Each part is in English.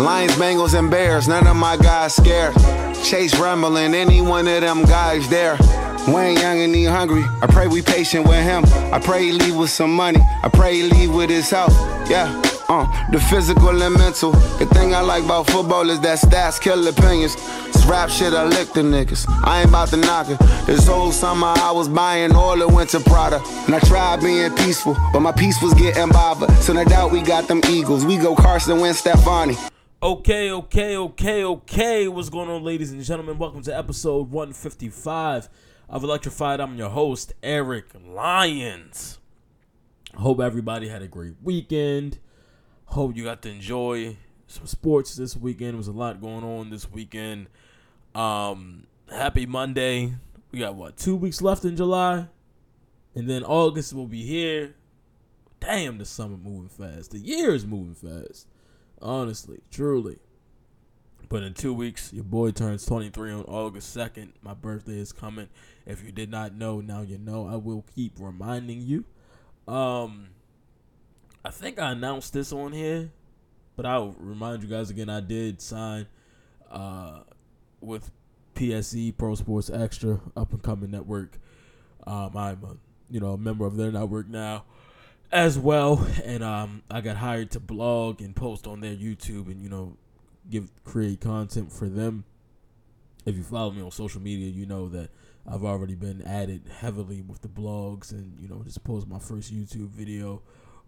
Lions, Bengals, and Bears, none of my guys scared. Chase rumbling, any one of them guys there. Wayne Young and he hungry. I pray we patient with him. I pray he leave with some money. I pray he leave with his health. Yeah. Uh, the physical and mental. The thing I like about football is that stats kill opinions. This rap shit, I lick the niggas. I ain't about to knock it. This whole summer I was buying all the winter Prada. And I tried being peaceful, but my peace was getting bothered. So no doubt we got them Eagles. We go Carson Wentz, Stefani. Okay, okay, okay, okay. What's going on, ladies and gentlemen? Welcome to episode 155 of Electrified. I'm your host, Eric Lyons. Hope everybody had a great weekend. Hope you got to enjoy some sports this weekend. There was a lot going on this weekend. Um, happy Monday. We got what, two weeks left in July? And then August will be here. Damn, the summer moving fast. The year is moving fast. Honestly, truly. But in two weeks, your boy turns 23 on August 2nd. My birthday is coming. If you did not know, now you know. I will keep reminding you. Um, I think I announced this on here, but I'll remind you guys again. I did sign uh, with PSE Pro Sports Extra, up and coming network. Um, I'm a you know a member of their network now as well, and um, I got hired to blog and post on their YouTube and you know give create content for them. If you follow me on social media, you know that I've already been added heavily with the blogs and you know just post my first YouTube video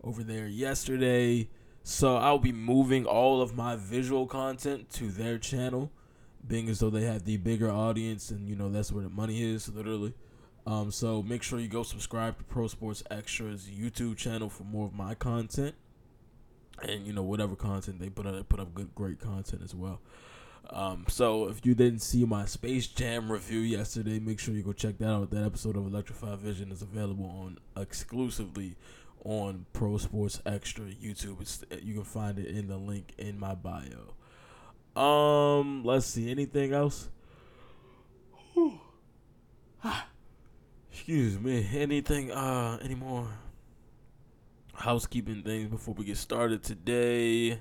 over there yesterday. So I'll be moving all of my visual content to their channel, being as though they have the bigger audience and you know that's where the money is literally. Um, so make sure you go subscribe to Pro Sports Extras YouTube channel for more of my content, and you know whatever content they put up, they put up good, great content as well. Um, so if you didn't see my Space Jam review yesterday, make sure you go check that out. That episode of Electrified Vision is available on exclusively on Pro Sports Extra YouTube. It's, you can find it in the link in my bio. Um, let's see. Anything else? Excuse me. Anything? Uh, any more housekeeping things before we get started today?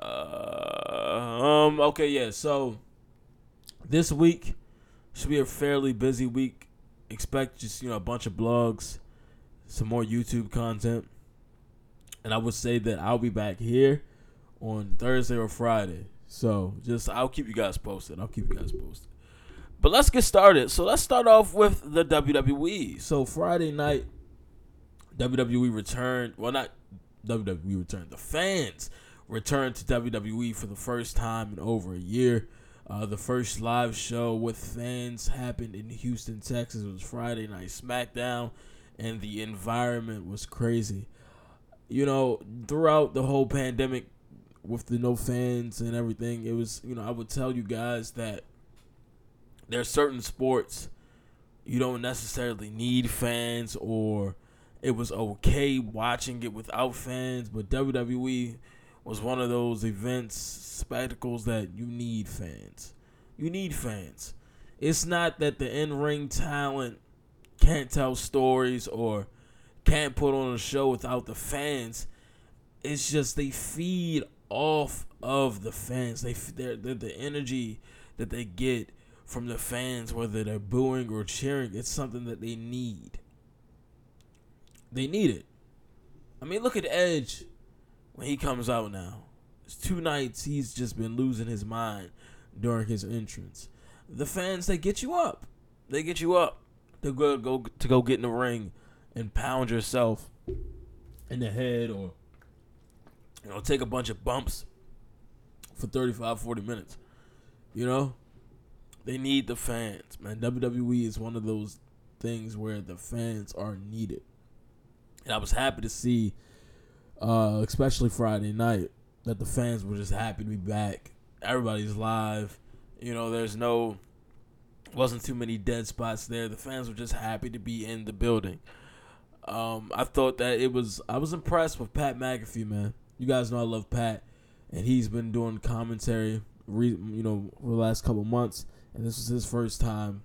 Uh, um. Okay. Yeah. So this week should be a fairly busy week. Expect just you know a bunch of blogs, some more YouTube content, and I would say that I'll be back here on Thursday or Friday. So just I'll keep you guys posted. I'll keep you guys posted. But let's get started. So let's start off with the WWE. So Friday night, WWE returned. Well, not WWE returned. The fans returned to WWE for the first time in over a year. Uh, the first live show with fans happened in Houston, Texas. It was Friday Night SmackDown, and the environment was crazy. You know, throughout the whole pandemic, with the no fans and everything, it was, you know, I would tell you guys that there's certain sports you don't necessarily need fans or it was okay watching it without fans, but WWE was one of those events, spectacles that you need fans. You need fans. It's not that the in ring talent can't tell stories or can't put on a show without the fans. It's just they feed off of the fans. They they're, they're the energy that they get from the fans, whether they're booing or cheering, it's something that they need. They need it. I mean, look at Edge when he comes out now. It's two nights he's just been losing his mind during his entrance. The fans they get you up. They get you up to go go to go get in the ring and pound yourself in the head or you know take a bunch of bumps for 35 40 minutes. You know? They need the fans, man. WWE is one of those things where the fans are needed. And I was happy to see, uh, especially Friday night, that the fans were just happy to be back. Everybody's live. You know, there's no, wasn't too many dead spots there. The fans were just happy to be in the building. Um, I thought that it was, I was impressed with Pat McAfee, man. You guys know I love Pat, and he's been doing commentary, you know, for the last couple months and this was his first time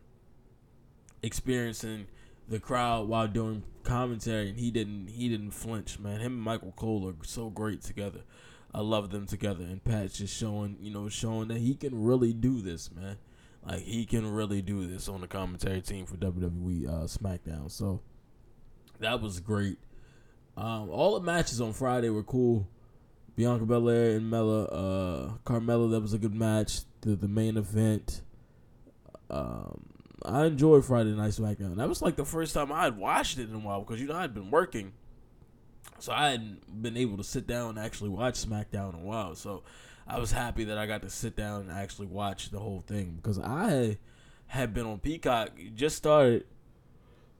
experiencing the crowd while doing commentary, and he didn't he didn't flinch. Man, him and Michael Cole are so great together. I love them together, and Pat's just showing you know showing that he can really do this, man. Like he can really do this on the commentary team for WWE uh, SmackDown. So that was great. Um, all the matches on Friday were cool. Bianca Belair and Mella, uh, Carmella, that was a good match. The the main event. Um, I enjoyed Friday Night SmackDown. That was like the first time I had watched it in a while because you know I'd been working, so I hadn't been able to sit down and actually watch SmackDown in a while. So I was happy that I got to sit down and actually watch the whole thing because I had been on Peacock. Just started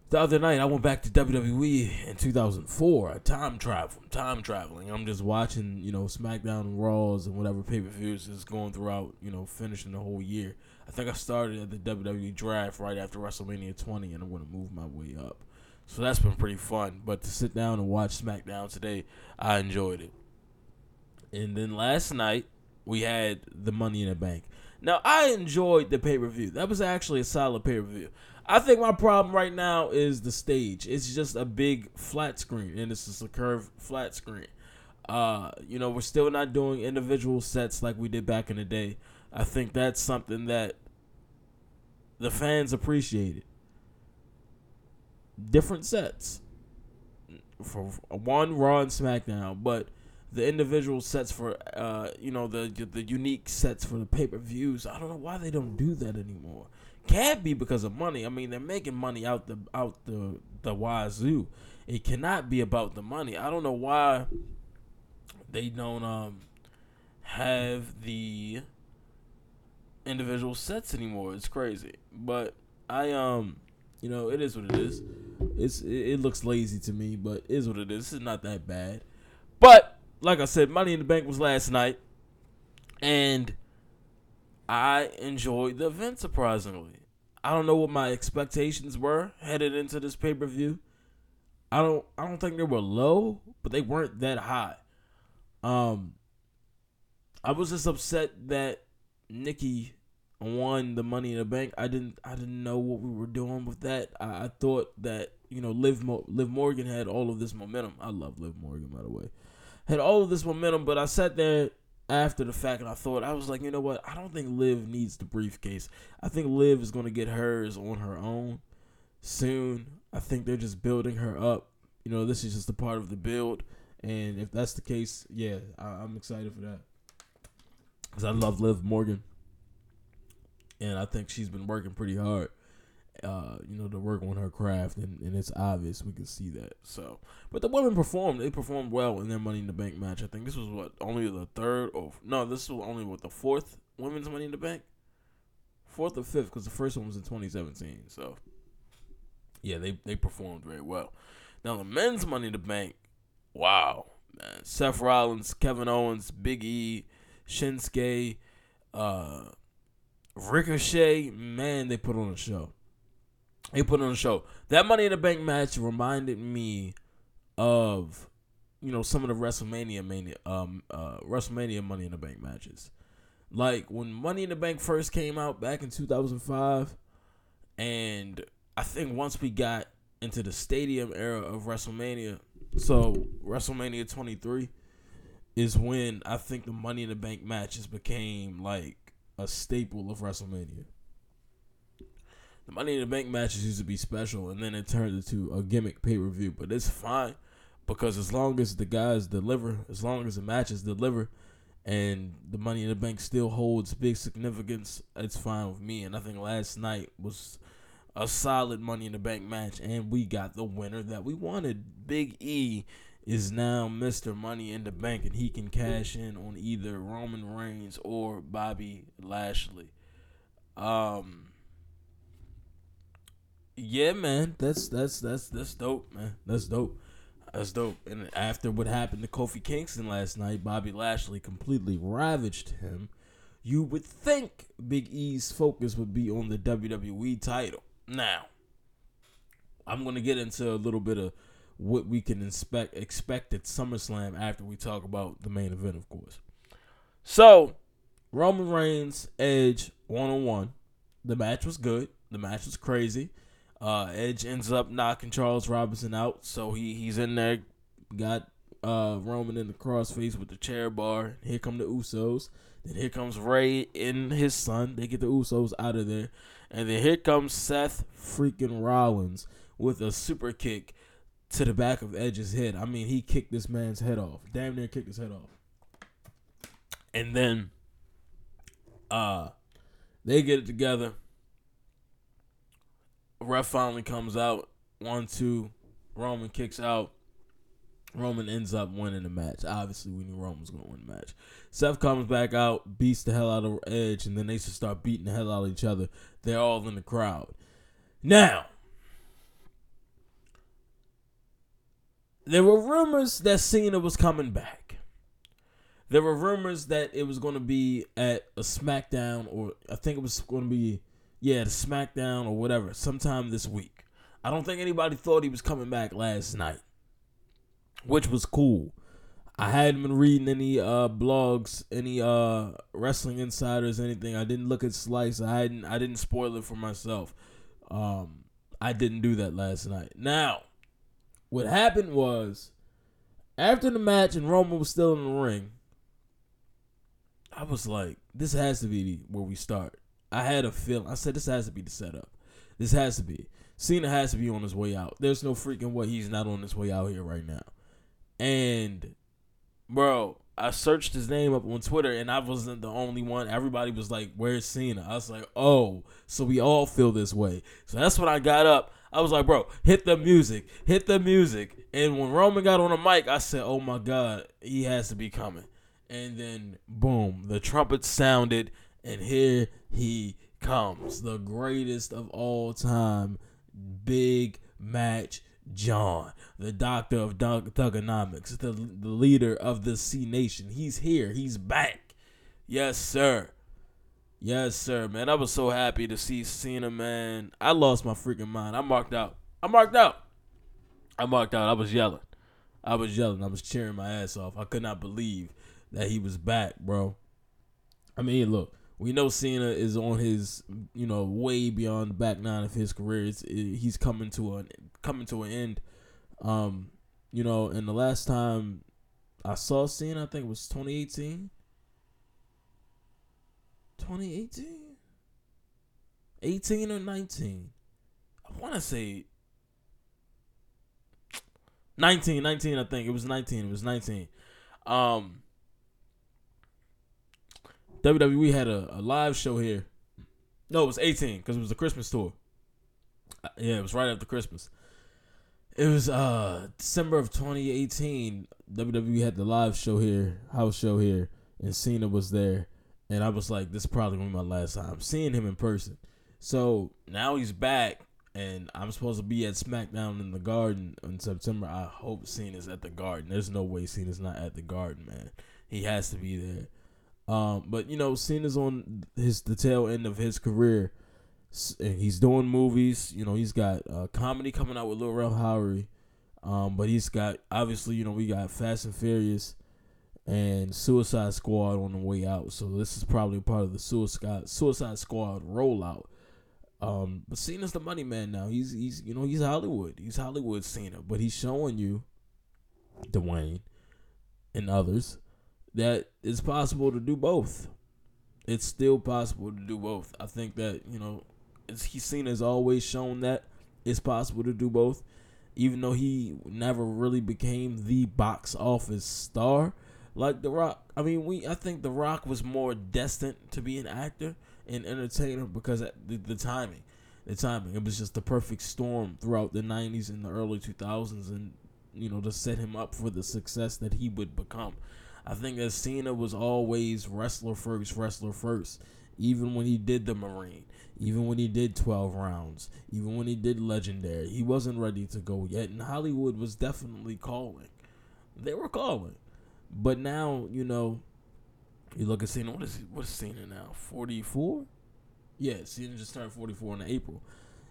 the other night. I went back to WWE in 2004. I time travel, time traveling. I'm just watching, you know, SmackDown and Raws and whatever pay per views is going throughout, you know, finishing the whole year. I think I started at the WWE draft right after WrestleMania 20, and I'm going to move my way up. So that's been pretty fun. But to sit down and watch SmackDown today, I enjoyed it. And then last night, we had the Money in the Bank. Now, I enjoyed the pay per view. That was actually a solid pay per view. I think my problem right now is the stage. It's just a big flat screen, and it's just a curved flat screen. Uh, you know, we're still not doing individual sets like we did back in the day. I think that's something that the fans appreciated. Different sets for one Raw and SmackDown, but the individual sets for uh you know the the unique sets for the pay per views. I don't know why they don't do that anymore. Can't be because of money. I mean, they're making money out the out the the wazoo. It cannot be about the money. I don't know why they don't um have the individual sets anymore. It's crazy. But I um you know, it is what it is. It's it, it looks lazy to me, but it is what it is. It's not that bad. But like I said, Money in the Bank was last night, and I enjoyed the event surprisingly. I don't know what my expectations were headed into this pay per view. I don't I don't think they were low, but they weren't that high. Um I was just upset that Nikki won the money in the bank. I didn't I didn't know what we were doing with that. I, I thought that, you know, Liv Mo- Liv Morgan had all of this momentum. I love Liv Morgan by the way. Had all of this momentum, but I sat there after the fact and I thought I was like, you know what? I don't think Liv needs the briefcase. I think Liv is going to get hers on her own soon. I think they're just building her up. You know, this is just a part of the build, and if that's the case, yeah, I, am excited for that because I love Liv Morgan, and I think she's been working pretty hard uh, you know, to work on her craft, and, and it's obvious we can see that. So, but the women performed; they performed well in their Money in the Bank match. I think this was what only the third or no, this was only what the fourth women's Money in the Bank, fourth or fifth, because the first one was in 2017. So, yeah, they they performed very well. Now the men's Money in the Bank, wow, man, Seth Rollins, Kevin Owens, Big E, Shinsuke, uh, Ricochet, man, they put on a show. They put on a show. That Money in the Bank match reminded me of, you know, some of the WrestleMania mania, um, uh, WrestleMania Money in the Bank matches. Like when Money in the Bank first came out back in 2005, and I think once we got into the stadium era of WrestleMania, so WrestleMania 23 is when I think the Money in the Bank matches became like a staple of WrestleMania the Money in the Bank matches used to be special, and then it turned into a gimmick pay per view. But it's fine because as long as the guys deliver, as long as the matches deliver, and the Money in the Bank still holds big significance, it's fine with me. And I think last night was a solid Money in the Bank match, and we got the winner that we wanted. Big E is now Mr. Money in the Bank, and he can cash in on either Roman Reigns or Bobby Lashley. Um, yeah, man, that's that's that's that's dope, man. That's dope. That's dope. And after what happened to Kofi Kingston last night, Bobby Lashley completely ravaged him. You would think Big E's focus would be on the WWE title. Now, I'm gonna get into a little bit of what we can expect expect at SummerSlam after we talk about the main event, of course. So, Roman Reigns, Edge, one on one. The match was good. The match was crazy. Uh, Edge ends up knocking Charles Robinson out, so he he's in there, got uh Roman in the crossface with the chair bar. Here come the Usos. Then here comes Ray and his son. They get the Usos out of there, and then here comes Seth freaking Rollins with a super kick to the back of Edge's head. I mean, he kicked this man's head off. Damn near kicked his head off. And then uh they get it together. Ref finally comes out. One, two. Roman kicks out. Roman ends up winning the match. Obviously, we knew Roman was going to win the match. Seth comes back out, beats the hell out of Edge, and then they just start beating the hell out of each other. They're all in the crowd. Now, there were rumors that Cena was coming back. There were rumors that it was going to be at a SmackDown, or I think it was going to be, yeah, the SmackDown or whatever, sometime this week. I don't think anybody thought he was coming back last night, which was cool. I hadn't been reading any uh, blogs, any uh, wrestling insiders, anything. I didn't look at Slice. I hadn't. I didn't spoil it for myself. Um, I didn't do that last night. Now, what happened was after the match and Roman was still in the ring, I was like, this has to be where we start. I had a feeling. I said this has to be the setup. This has to be. Cena has to be on his way out. There's no freaking way he's not on his way out here right now. And bro, I searched his name up on Twitter and I wasn't the only one. Everybody was like, Where's Cena? I was like, Oh, so we all feel this way. So that's when I got up. I was like, Bro, hit the music, hit the music. And when Roman got on the mic, I said, Oh my God, he has to be coming. And then, boom, the trumpet sounded, and here he comes, the greatest of all time, Big Match John, the doctor of Thug- Thuganomics, the, the leader of the C Nation. He's here. He's back. Yes, sir. Yes, sir, man. I was so happy to see Cena, man. I lost my freaking mind. I marked out. I marked out. I marked out. I was yelling. I was yelling. I was cheering my ass off. I could not believe that he was back, bro. I mean, look, we know Cena is on his, you know, way beyond the back nine of his career. It's, it, he's coming to an coming to an end. Um, you know, and the last time I saw Cena, I think it was 2018. 2018? 18 or 19? I want to say 19, 19, I think. It was 19. It was 19. Um, WWE had a, a live show here. No, it was 18 because it was the Christmas tour. Uh, Yeah, it was right after Christmas. It was uh December of 2018. WWE had the live show here, house show here, and Cena was there. And I was like, this is probably gonna be my last time seeing him in person. So now he's back, and I'm supposed to be at SmackDown in the Garden in September. I hope Cena's at the Garden. There's no way Cena's not at the Garden, man. He has to be there. Um, but you know, Cena's on his the tail end of his career. And he's doing movies. You know, he's got uh, comedy coming out with Lil Rel Howery. Um, but he's got obviously, you know, we got Fast and Furious and Suicide Squad on the way out. So this is probably part of the Suicide Suicide Squad rollout. Um, but Cena's the money man now. He's he's you know he's Hollywood. He's Hollywood Cena, but he's showing you, Dwayne, and others, that it's possible to do both. It's still possible to do both. I think that you know, he's seen has always shown that it's possible to do both, even though he never really became the box office star like The Rock. I mean, we I think The Rock was more destined to be an actor and entertainer because the, the timing, the timing. It was just the perfect storm throughout the '90s and the early 2000s, and you know to set him up for the success that he would become. I think that Cena was always wrestler first, wrestler first. Even when he did the Marine, even when he did 12 rounds, even when he did Legendary, he wasn't ready to go yet. And Hollywood was definitely calling. They were calling. But now, you know, you look at Cena. What is what is Cena now? 44? Yeah, Cena just turned 44 in April.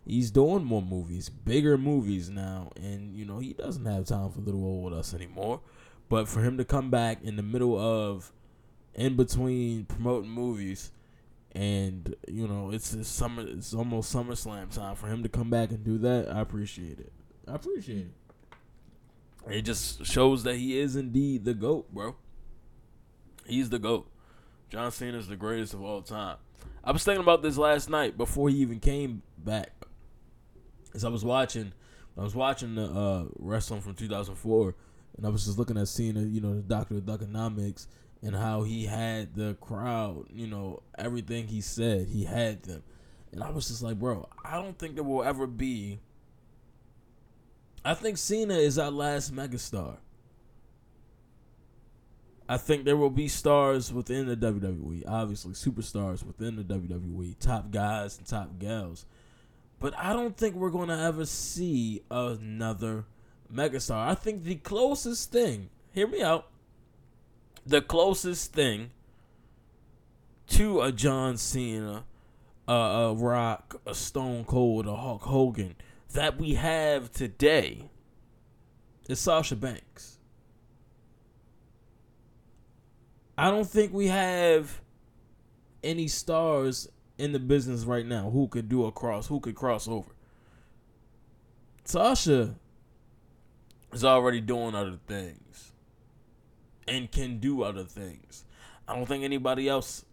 He's doing more movies, bigger movies now, and you know he doesn't have time for little old us anymore. But for him to come back in the middle of, in between promoting movies, and you know it's, it's summer. It's almost SummerSlam time for him to come back and do that. I appreciate it. I appreciate it. It just shows that he is indeed the goat, bro. He's the goat. John Cena is the greatest of all time. I was thinking about this last night before he even came back. As I was watching, I was watching the uh, wrestling from 2004, and I was just looking at Cena, uh, you know, the Doctor of Economics, and how he had the crowd, you know, everything he said, he had them. And I was just like, bro, I don't think there will ever be. I think Cena is our last megastar. I think there will be stars within the WWE, obviously superstars within the WWE, top guys and top gals. But I don't think we're going to ever see another megastar. I think the closest thing, hear me out, the closest thing to a John Cena, a, a Rock, a Stone Cold, a Hulk Hogan that we have today is Sasha Banks. I don't think we have any stars in the business right now who could do a cross, who could cross over. Sasha is already doing other things and can do other things. I don't think anybody else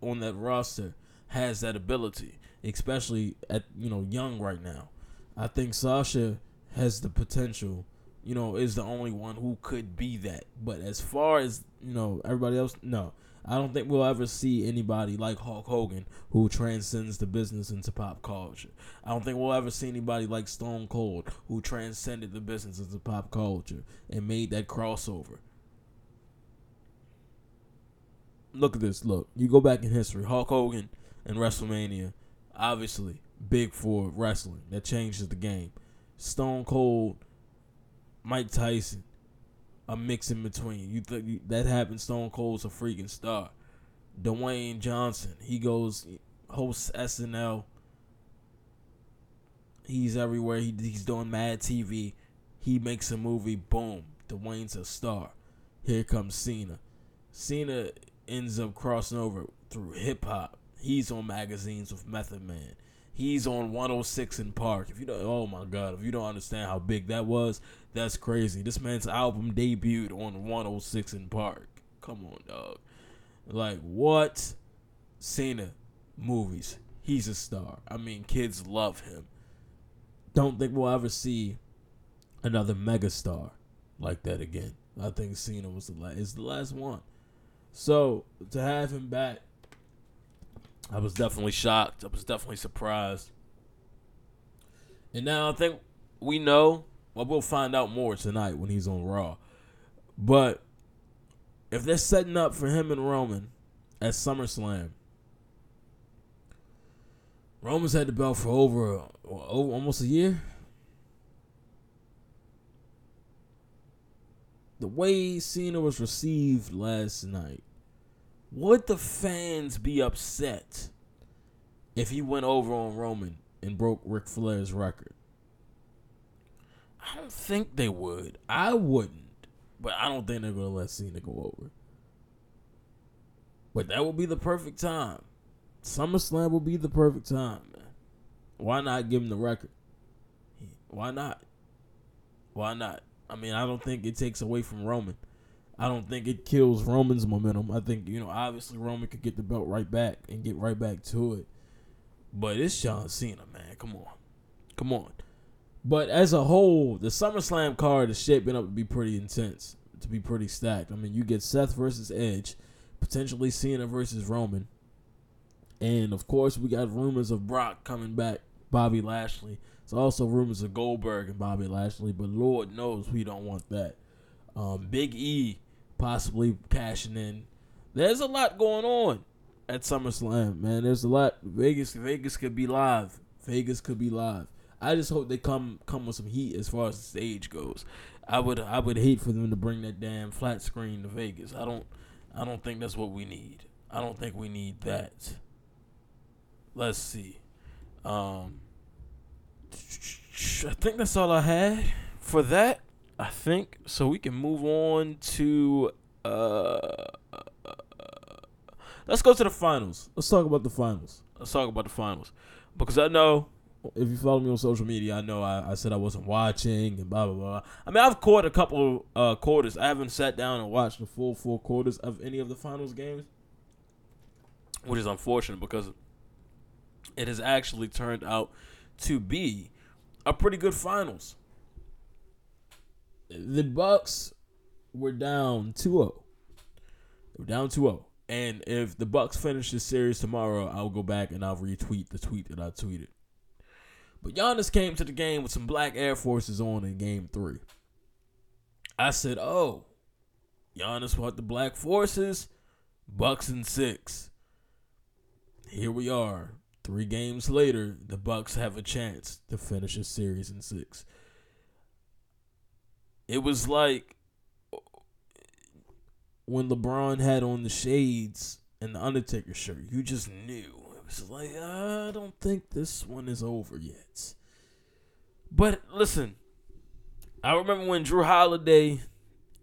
on that roster has that ability, especially at you know young right now. I think Sasha has the potential, you know, is the only one who could be that. But as far as you know, everybody else, no. I don't think we'll ever see anybody like Hulk Hogan who transcends the business into pop culture. I don't think we'll ever see anybody like Stone Cold who transcended the business into pop culture and made that crossover. Look at this. Look, you go back in history. Hulk Hogan and WrestleMania, obviously big for wrestling. That changes the game. Stone Cold, Mike Tyson, a mix in between. You think that happened? Stone Cold's a freaking star. Dwayne Johnson, he goes hosts SNL. He's everywhere. He, he's doing Mad TV. He makes a movie. Boom. Dwayne's a star. Here comes Cena. Cena ends up crossing over through hip hop. He's on magazines with Method Man. He's on 106 in Park. If you don't, oh my God, if you don't understand how big that was, that's crazy. This man's album debuted on 106 in Park. Come on, dog. Like what? Cena movies. He's a star. I mean, kids love him. Don't think we'll ever see another megastar like that again. I think Cena was the last. Is the last one. So to have him back I was definitely shocked. I was definitely surprised. And now I think we know. Well, we'll find out more tonight when he's on Raw. But if they're setting up for him and Roman at SummerSlam, Roman's had the belt for over, over almost a year. The way Cena was received last night would the fans be upset if he went over on Roman and broke Ric Flair's record? I don't think they would. I wouldn't. But I don't think they're going to let Cena go over. But that would be the perfect time. SummerSlam will be the perfect time, man. Why not give him the record? Why not? Why not? I mean, I don't think it takes away from Roman. I don't think it kills Roman's momentum. I think, you know, obviously Roman could get the belt right back and get right back to it. But it's John Cena, man. Come on. Come on. But as a whole, the SummerSlam card is shaping up to be pretty intense, to be pretty stacked. I mean, you get Seth versus Edge, potentially Cena versus Roman. And of course, we got rumors of Brock coming back, Bobby Lashley. It's also rumors of Goldberg and Bobby Lashley, but Lord knows we don't want that. Um, Big E possibly cashing in. There's a lot going on at SummerSlam, man. There's a lot. Vegas, Vegas could be live. Vegas could be live. I just hope they come come with some heat as far as the stage goes. I would I would hate for them to bring that damn flat screen to Vegas. I don't I don't think that's what we need. I don't think we need that. Let's see. Um I think that's all I had for that. I think so. We can move on to uh, let's go to the finals. Let's talk about the finals. Let's talk about the finals because I know if you follow me on social media, I know I, I said I wasn't watching and blah blah blah. I mean, I've caught a couple uh, quarters. I haven't sat down and watched the full four quarters of any of the finals games, which is unfortunate because it has actually turned out to be a pretty good finals. The Bucks were down 2-0. They were down 2-0. And if the Bucks finish this series tomorrow, I'll go back and I'll retweet the tweet that I tweeted. But Giannis came to the game with some black Air Forces on in game three. I said, oh, Giannis bought the black forces, Bucks in six. Here we are. Three games later, the Bucks have a chance to finish a series in six. It was like when LeBron had on the shades and the Undertaker shirt. You just knew. It was like, I don't think this one is over yet. But listen, I remember when Jrue Holiday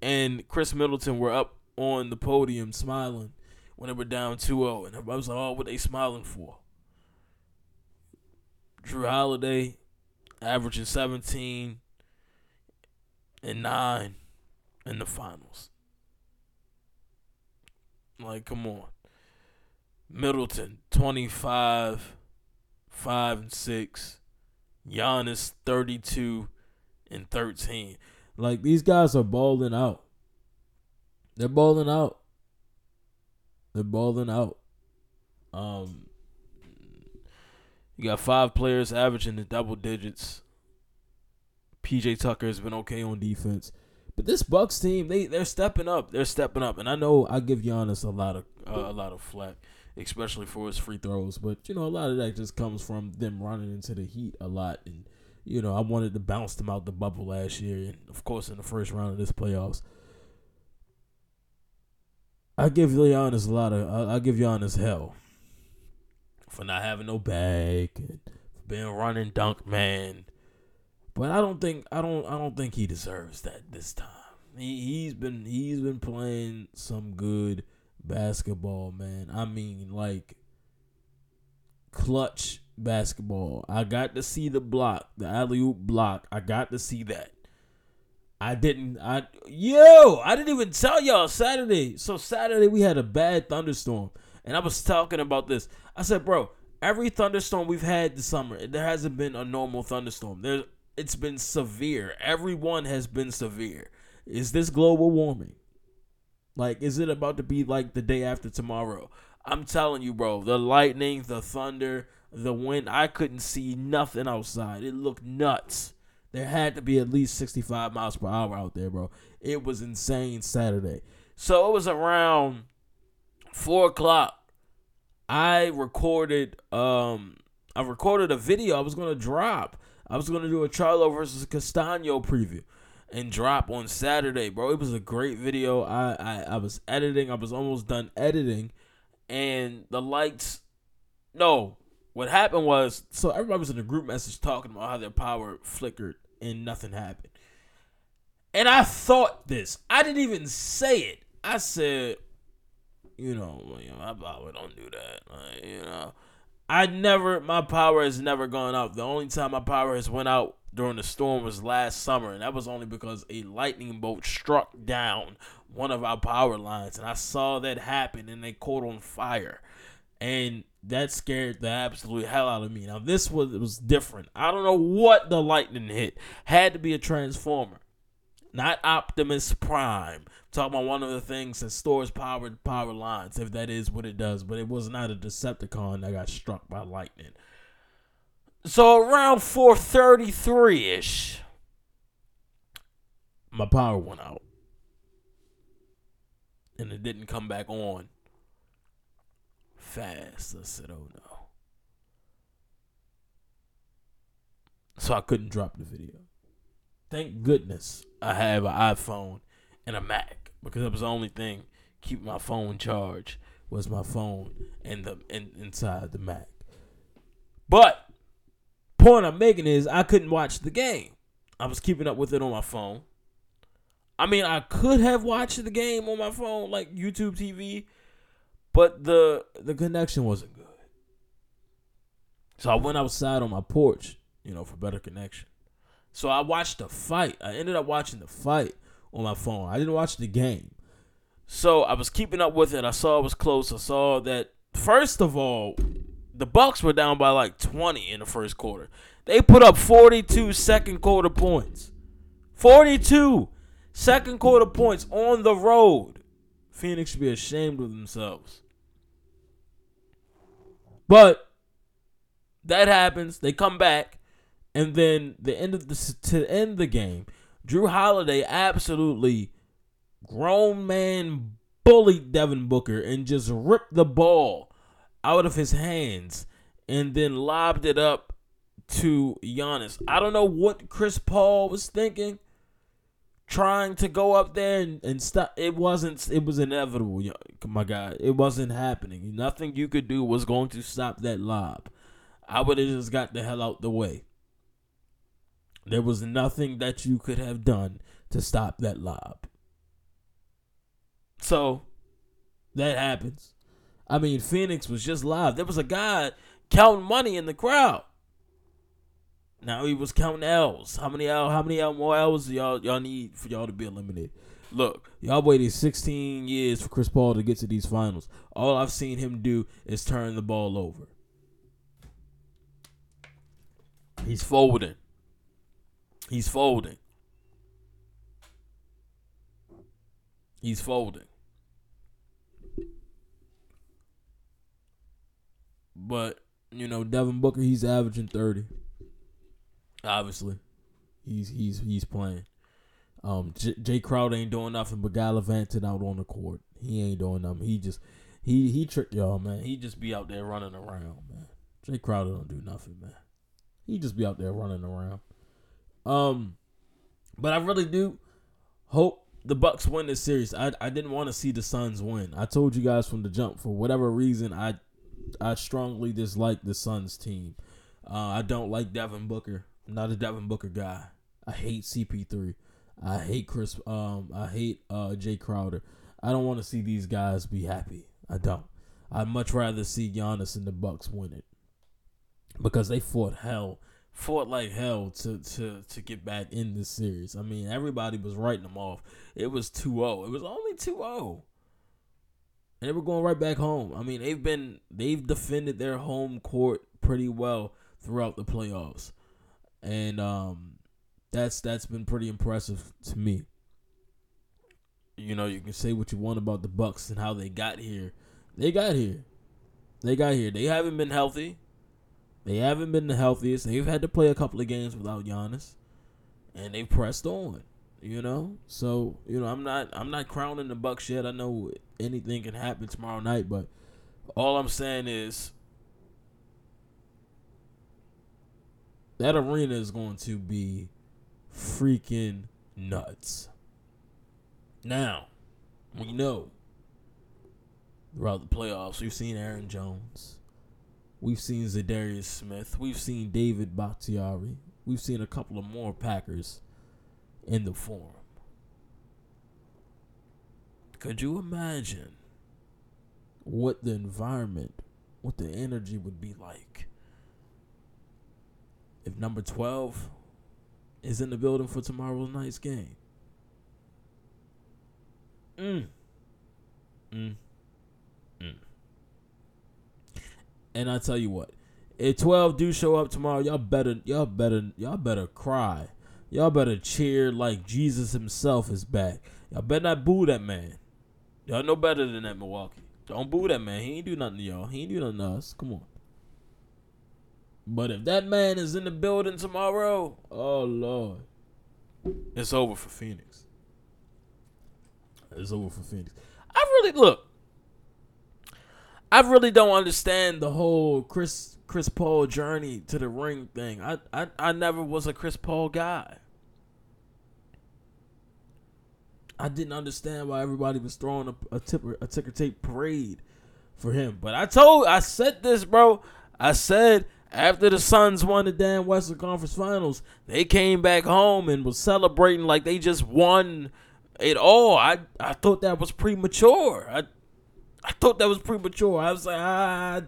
and Khris Middleton were up on the podium smiling when they were down 2-0 and everybody was like, "Oh, what they smiling for?" Jrue Holiday averaging 17 and 9 in the finals. Like, come on. Middleton, 25, 5 and 6. Giannis, 32 and 13. Like, these guys are balling out. They're balling out. They're balling out. Um, you got five players averaging the double digits. PJ Tucker has been okay on defense. But this Bucks team, they they're stepping up. They're stepping up, and I know I give Giannis a lot of uh, a lot of flack, especially for his free throws. But you know, a lot of that just comes from them running into the Heat a lot, and you know, I wanted to bounce them out the bubble last year, and of course, in the first round of this playoffs. I give Giannis a lot of I, I give Giannis hell for not having no bag and for being running dunk man. But I don't think I don't I don't think he deserves that this time. He he's been he's been playing some good basketball, man. I mean like clutch basketball. I got to see the block, the alley oop block. I got to see that. I didn't. I yo, I didn't even tell y'all Saturday. So Saturday we had a bad thunderstorm, and I was talking about this. I said, bro, every thunderstorm we've had this summer, there hasn't been a normal thunderstorm. There's, it's been severe. Everyone has been severe. Is this global warming? Like, is it about to be like the day after tomorrow? I'm telling you, bro. The lightning, the thunder, the wind. I couldn't see nothing outside. It looked nuts. There had to be at least 65 miles per hour out there, bro. It was insane Saturday. So it was around four o'clock. I recorded um I recorded a video I was gonna drop. I was gonna do a Charlo versus Castano preview and drop on Saturday, bro. It was a great video. I, I I was editing. I was almost done editing, and the lights. No, what happened was so everybody was in a group message talking about how their power flickered and nothing happened. And I thought this. I didn't even say it. I said, you know, my power don't do that. Like, you know, I never, my power has never gone out. The only time my power has went out during the storm was last summer, and that was only because a lightning bolt struck down one of our power lines, and I saw that happen, and they caught on fire, and that scared the absolute hell out of me. Now this was was different. I don't know what the lightning hit. Had to be a transformer, not Optimus Prime. Talking about one of the things that stores power power lines, if that is what it does. But it was not a Decepticon that got struck by lightning. So around 433 ish, my power went out. And it didn't come back on fast. I said, oh no. So I couldn't drop the video. Thank goodness I have an iPhone and a Mac because that was the only thing keeping my phone charged was my phone and the in, inside the Mac. But point I'm making is I couldn't watch the game. I was keeping up with it on my phone. I mean, I could have watched the game on my phone, like YouTube TV, but the the connection wasn't good. So I went outside on my porch, you know, for better connection. So I watched the fight. I ended up watching the fight on my phone. I didn't watch the game. So I was keeping up with it. I saw it was close. I saw that first of all, the Bucks were down by like 20 in the first quarter. They put up 42 second quarter points. 42 second quarter points on the road. Phoenix should be ashamed of themselves. But that happens. They come back, and then the end of the to end the game, Jrue Holiday absolutely grown man bullied Devin Booker and just ripped the ball out of his hands and then lobbed it up to Giannis. I don't know what Chris Paul was thinking. Trying to go up there and, and stop it wasn't it was inevitable, my God. It wasn't happening. Nothing you could do was going to stop that lob. I would have just got the hell out the way. There was nothing that you could have done to stop that lob. So that happens. I mean, Phoenix was just live. There was a guy counting money in the crowd. Now he was counting L's. How many L? How many L more L's y'all y'all need for y'all to be eliminated? Look, y'all waited 16 years for Chris Paul to get to these finals. All I've seen him do is turn the ball over. He's folding. He's folding. He's folding. But, you know, Devin Booker, he's averaging 30. Obviously. He's he's he's playing. Um J- Jae Crowder ain't doing nothing but gallivanting out on the court. He ain't doing nothing. He just he he tricked y'all, man. He just be out there running around, man. Jae Crowder don't do nothing, man. He just be out there running around. Um but I really do hope the Bucks win this series. I I didn't want to see the Suns win. I told you guys from the jump for whatever reason I I strongly dislike the Suns team. Uh, I don't like Devin Booker. I'm not a Devin Booker guy. I hate CP3. I hate Chris. Um, I hate uh Jae Crowder. I don't want to see these guys be happy. I don't. I'd much rather see Giannis and the Bucks win it because they fought hell, fought like hell to to to get back in this series. I mean, everybody was writing them off. It was 2-0. It was only 2-0. And they were going right back home. I mean, they've been they've defended their home court pretty well throughout the playoffs. And um that's that's been pretty impressive to me. You know, you can say what you want about the Bucks and how they got here. They got here. They got here. They haven't been healthy. They haven't been the healthiest. They've had to play a couple of games without Giannis, and they've pressed on. You know, so you know I'm not I'm not crowning the Bucks yet. I know anything can happen tomorrow night, but all I'm saying is that arena is going to be freaking nuts. Now, we know throughout the playoffs, we've seen Aaron Jones, we've seen Za'Darius Smith, we've seen David Bakhtiari, we've seen a couple of more Packers in the forum. Could you imagine what the environment, what the energy would be like if number 12 is in the building for tomorrow night's game? Mm. Mm. And I tell you what, if 12 do show up tomorrow, y'all better y'all better y'all better cry. Y'all better cheer like Jesus himself is back. Y'all better not boo that man. Y'all know better than that, Milwaukee. Don't boo that man. He ain't do nothing to y'all. He ain't do nothing to us. Come on. But if that man is in the building tomorrow, oh Lord. It's over for Phoenix. It's over for Phoenix. I really look. I really don't understand the whole Chris Chris Paul journey to the ring thing. I I, I never was a Chris Paul guy. I didn't understand why everybody was throwing a, a, tipper, a ticker tape parade for him. But I told, I said this, bro. I said after the Suns won the damn Western Conference Finals, they came back home and was celebrating like they just won it all. I I thought that was premature. I I thought that was premature. I was like, I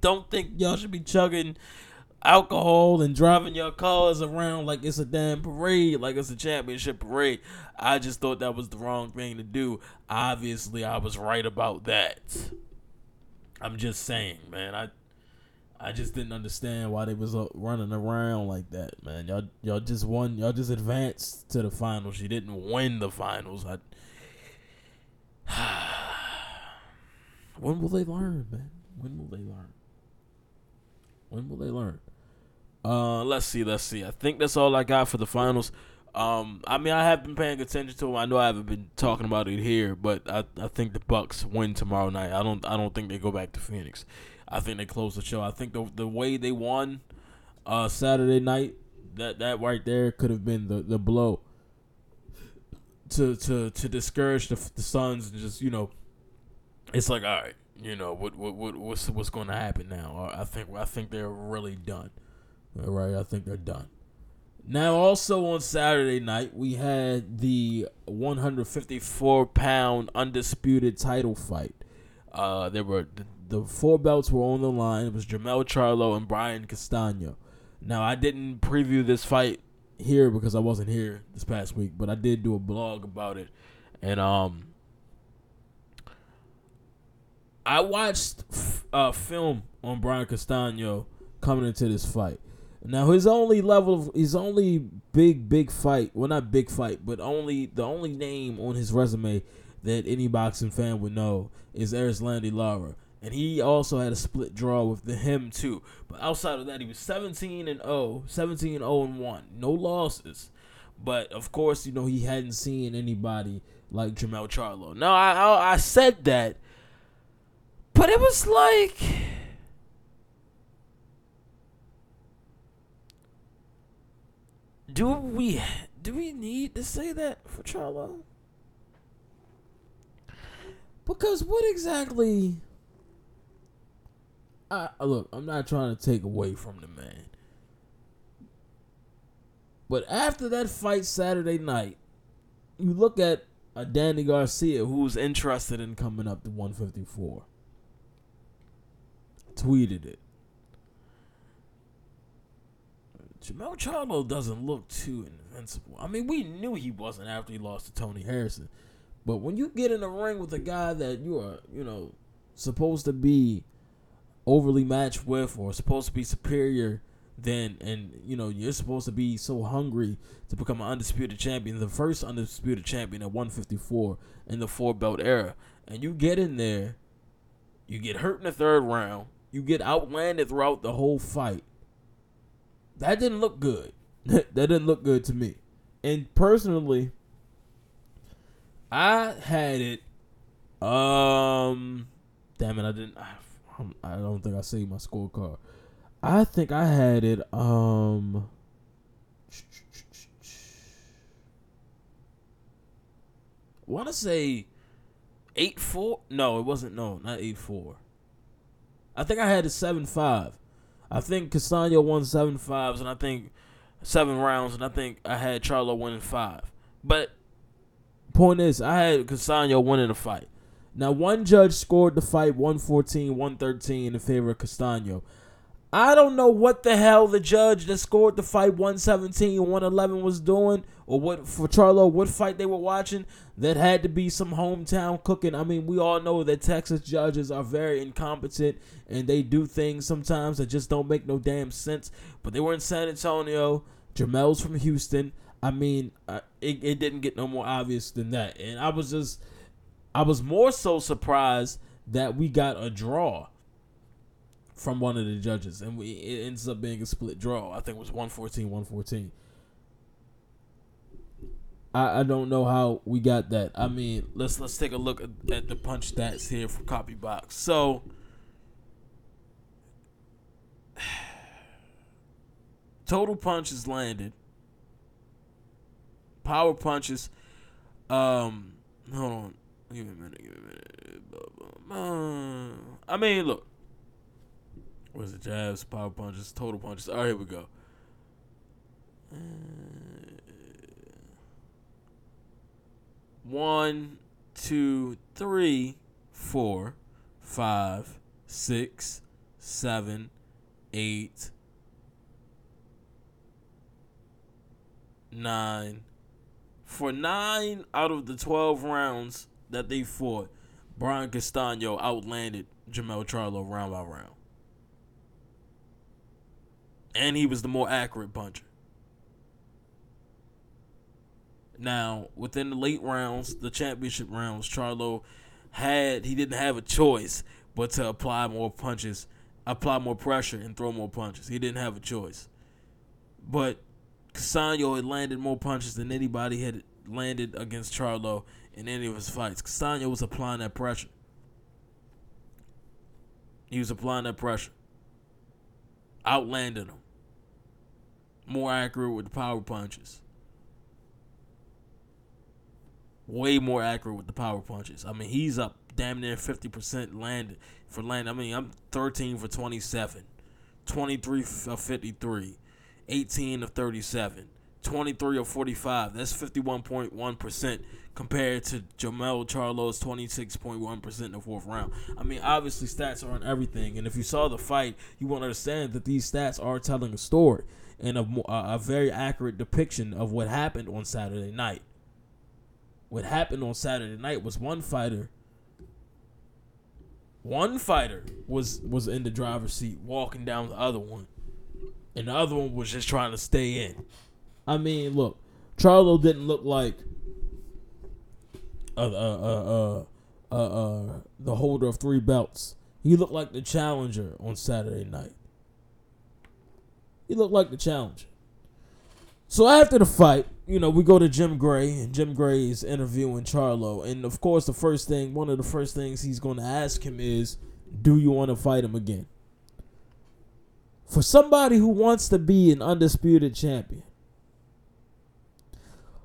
don't think y'all should be chugging alcohol and driving your cars around like it's a damn parade, like it's a championship parade. I just thought that was the wrong thing to do. Obviously, I was right about that. I'm just saying, man. I I just didn't understand why they was uh, running around like that, man. Y'all y'all just won. Y'all just advanced to the finals. You didn't win the finals. I. when will they learn, man? When will they learn? When will they learn? Uh, let's see, let's see. I think that's all I got for the finals. Um, I mean, I have been paying attention to them. I know I haven't been talking about it here, but I, I think the Bucks win tomorrow night. I don't I don't think they go back to Phoenix. I think they close the show. I think the the way they won uh, Saturday night, that that right there could have been the, the blow to to to discourage the the Suns and just you know, it's like all right, you know what what, what what's what's going to happen now? I think I think they're really done. Right, I think they're done. Now, also on Saturday night, we had the 154 pound undisputed title fight. Uh, there were the, the four belts were on the line. It was Jermell Charlo and Brian Castano. Now, I didn't preview this fight here because I wasn't here this past week, but I did do a blog about it, and um, I watched uh, film on Brian Castano coming into this fight. Now his only level of his only big big fight, well not big fight, but only the only name on his resume that any boxing fan would know is Erislandy Lara. And he also had a split draw with the him too. But outside of that, he was 17 and 0, 17 0 and 1. No losses. But of course, you know, he hadn't seen anybody like Jermell Charlo. Now I, I I said that, but it was like do we do we need to say that for Charlo? Because what exactly? I look, I'm not trying to take away from the man, but after that fight Saturday night, you look at a Danny Garcia who's interested in coming up to 154. Tweeted it. Jermell Charlo doesn't look too invincible. I mean, we knew he wasn't after he lost to Tony Harrison. But when you get in the ring with a guy that you are, you know, supposed to be overly matched with or supposed to be superior than and you know, you're supposed to be so hungry to become an undisputed champion, the first undisputed champion at 154 in the four belt era. And you get in there, you get hurt in the third round, you get outlanded throughout the whole fight that didn't look good. that didn't look good to me. And personally, I had it. Um, damn it, I didn't. I, I don't think I saved my scorecard. I think I had it. Um. Want to say eight four? No, it wasn't. No, not eight four. I think I had a seven five. I think Castano won seven fives, and I think seven rounds, and I think I had Charlo winning five. But point is, I had Castano winning the fight. Now, one judge scored the fight 114 113 in favor of Castano. I don't know what the hell the judge that scored the fight 117 111 was doing, or what for Charlo, what fight they were watching. That had to be some hometown cooking. I mean, we all know that Texas judges are very incompetent and they do things sometimes that just don't make no damn sense. But they were in San Antonio. Jermell's from Houston. I mean, uh, it, it didn't get no more obvious than that. And I was just, I was more so surprised that we got a draw from one of the judges, and we it ends up being a split draw. I think it was 114, 114. I, I don't know how we got that. I mean, let's let's take a look at, at the punch stats here for CompuBox. So total punches landed. Power punches. Um, hold on. Give me a minute. Give me a minute. I mean, look. Was it jabs, power punches, total punches? All right, here we go. Uh, one, two, three, four. five, six, seven, eight, nine. For nine out of the 12 rounds that they fought, Brian Castano outlanded Jermell Charlo round by round. And he was the more accurate puncher. Now, within the late rounds, the championship rounds, Charlo had he didn't have a choice but to apply more punches, apply more pressure and throw more punches. He didn't have a choice. But Castano had landed more punches than anybody had landed against Charlo in any of his fights. Castano was applying that pressure. He was applying that pressure. Outlanding him. More accurate with the power punches. Way more accurate with the power punches. I mean, he's up damn near 50% landed for land. I mean, I'm 13 for 27, 23 of 53, 18 of 37, 23 of 45. That's 51.1% compared to Jermell Charlo's 26.1% in the fourth round. I mean, obviously, stats aren't everything. And if you saw the fight, you won't understand that these stats are telling a story and a, a very accurate depiction of what happened on Saturday night. What happened on Saturday night was one fighter one fighter was was in the driver's seat walking down the other one and the other one was just trying to stay in. I mean look charlo didn't look like uh uh uh uh, uh, uh the holder of three belts. He looked like the challenger on saturday night he looked like the challenger so after the fight you know, we go to Jim Gray, and Jim Gray is interviewing Charlo. And of course, the first thing, one of the first things he's going to ask him is, Do you want to fight him again? For somebody who wants to be an undisputed champion,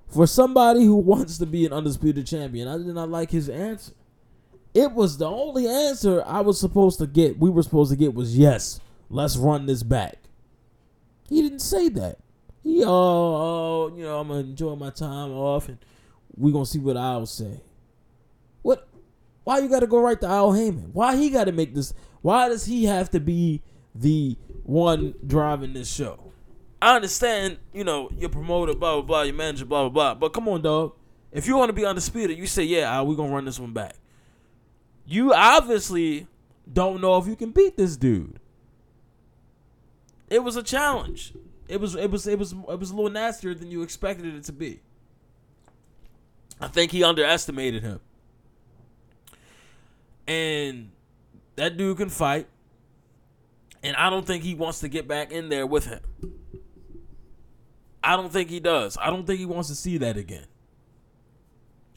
for somebody who wants to be an undisputed champion, I did not like his answer. It was the only answer I was supposed to get, we were supposed to get was yes, let's run this back. He didn't say that. He, oh, oh, you know, I'm gonna enjoy my time off, and we gonna see what I'll say. What? Why you gotta go right to Al Haymon? Why he gotta make this? Why does he have to be the one driving this show? I understand, you know, your promoter, blah blah blah, your manager, blah blah blah. But come on, dog. If you want to be on the undisputed, you say, yeah, Al, we gonna run this one back. You obviously don't know if you can beat this dude. It was a challenge. It was it was it was it was a little nastier than you expected it to be. I think he underestimated him. And that dude can fight. And I don't think he wants to get back in there with him. I don't think he does. I don't think he wants to see that again.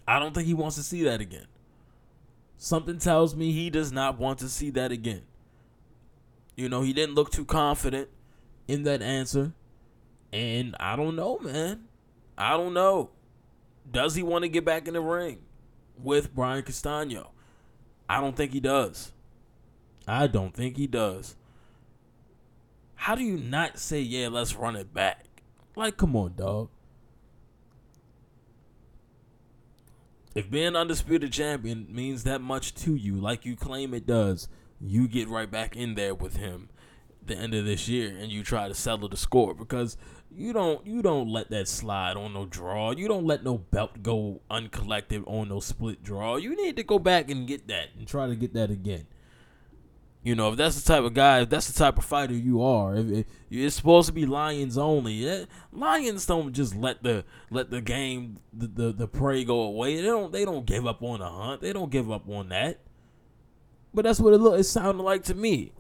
I don't think he wants to see that again. Something tells me he does not want to see that again. You know, he didn't look too confident in that answer. And I don't know, man. I don't know. Does he want to get back in the ring with Brian Castano? I don't think he does. I don't think he does. How do you not say, yeah, let's run it back? Like, come on, dog. If being undisputed champion means that much to you, like you claim it does, you get right back in there with him the end of this year and you try to settle the score because you don't you don't let that slide on no draw. You don't let no belt go uncollected on no split draw. You need to go back and get that and try to get that again. You know, if that's the type of guy, if that's the type of fighter you are, if, it's supposed to be lions only. Eh, lions don't just let the let the game the, the the prey go away. They don't they don't give up on the hunt. They don't give up on that. But that's what it look. It sounded like to me.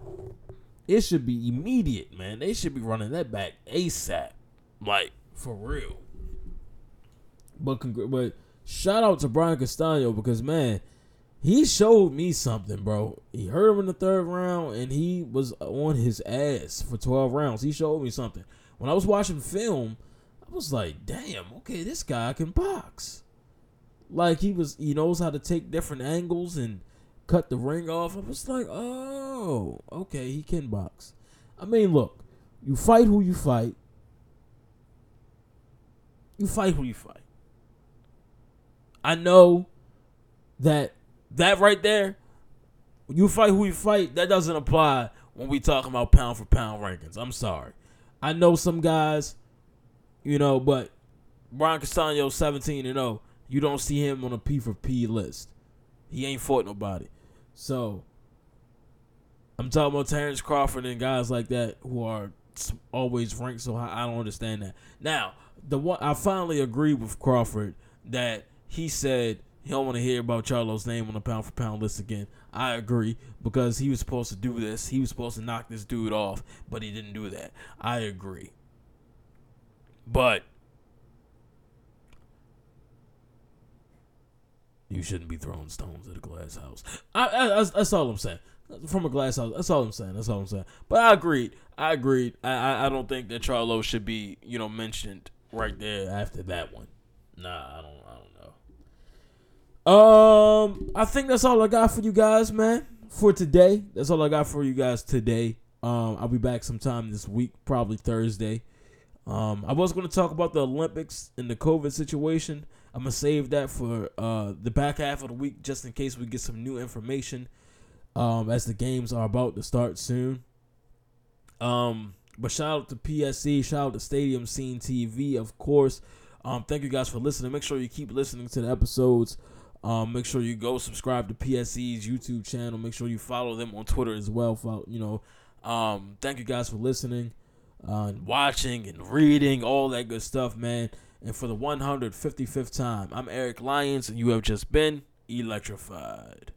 It should be immediate, man. They should be running that back ASAP. Like, for real. But congr- but shout out to Brian Castano because man, he showed me something, bro. He hurt him in the third round and he was on his ass for 12 rounds. He showed me something. When I was watching film, I was like, damn, okay, this guy can box. Like he was he knows how to take different angles and cut the ring off. I was like, oh, okay, he can box. I mean, look, you fight who you fight. You fight who you fight. I know that that right there, you fight who you fight. That doesn't apply when we talking about pound for pound rankings. I'm sorry. I know some guys, you know, but Brian Castano 17 and 0. You don't see him on a P for P list. He ain't fought nobody. So I'm talking about Terrence Crawford and guys like that who are always ranked so high. I don't understand that. Now, the one I finally agree with Crawford that he said he don't want to hear about Charlo's name on the pound for pound list again. I agree because he was supposed to do this. He was supposed to knock this dude off, but he didn't do that. I agree. But you shouldn't be throwing stones at a glass house. I, I, that's, all I'm saying. From a glass house. That's all I'm saying. That's all I'm saying. But I agreed. I agreed. I, I, I don't think that Charlo should be, you know, mentioned right there after that one. Nah, I don't. I don't know. Um, I think that's all I got for you guys, man. For today, that's all I got for you guys today. Um, I'll be back sometime this week, probably Thursday. Um, I was going to talk about the Olympics and the COVID situation. I'm gonna save that for uh the back half of the week, just in case we get some new information. Um, as the games are about to start soon. Um, but shout out to PSC, shout out to Stadium Scene TV, of course. Um, thank you guys for listening. Make sure you keep listening to the episodes. Um, make sure you go subscribe to PSC's YouTube channel. Make sure you follow them on Twitter as well. Follow, you know, um, thank you guys for listening, uh, and watching and reading all that good stuff, man. And for the 155th time, I'm Eric Lyons, and you have just been electrified.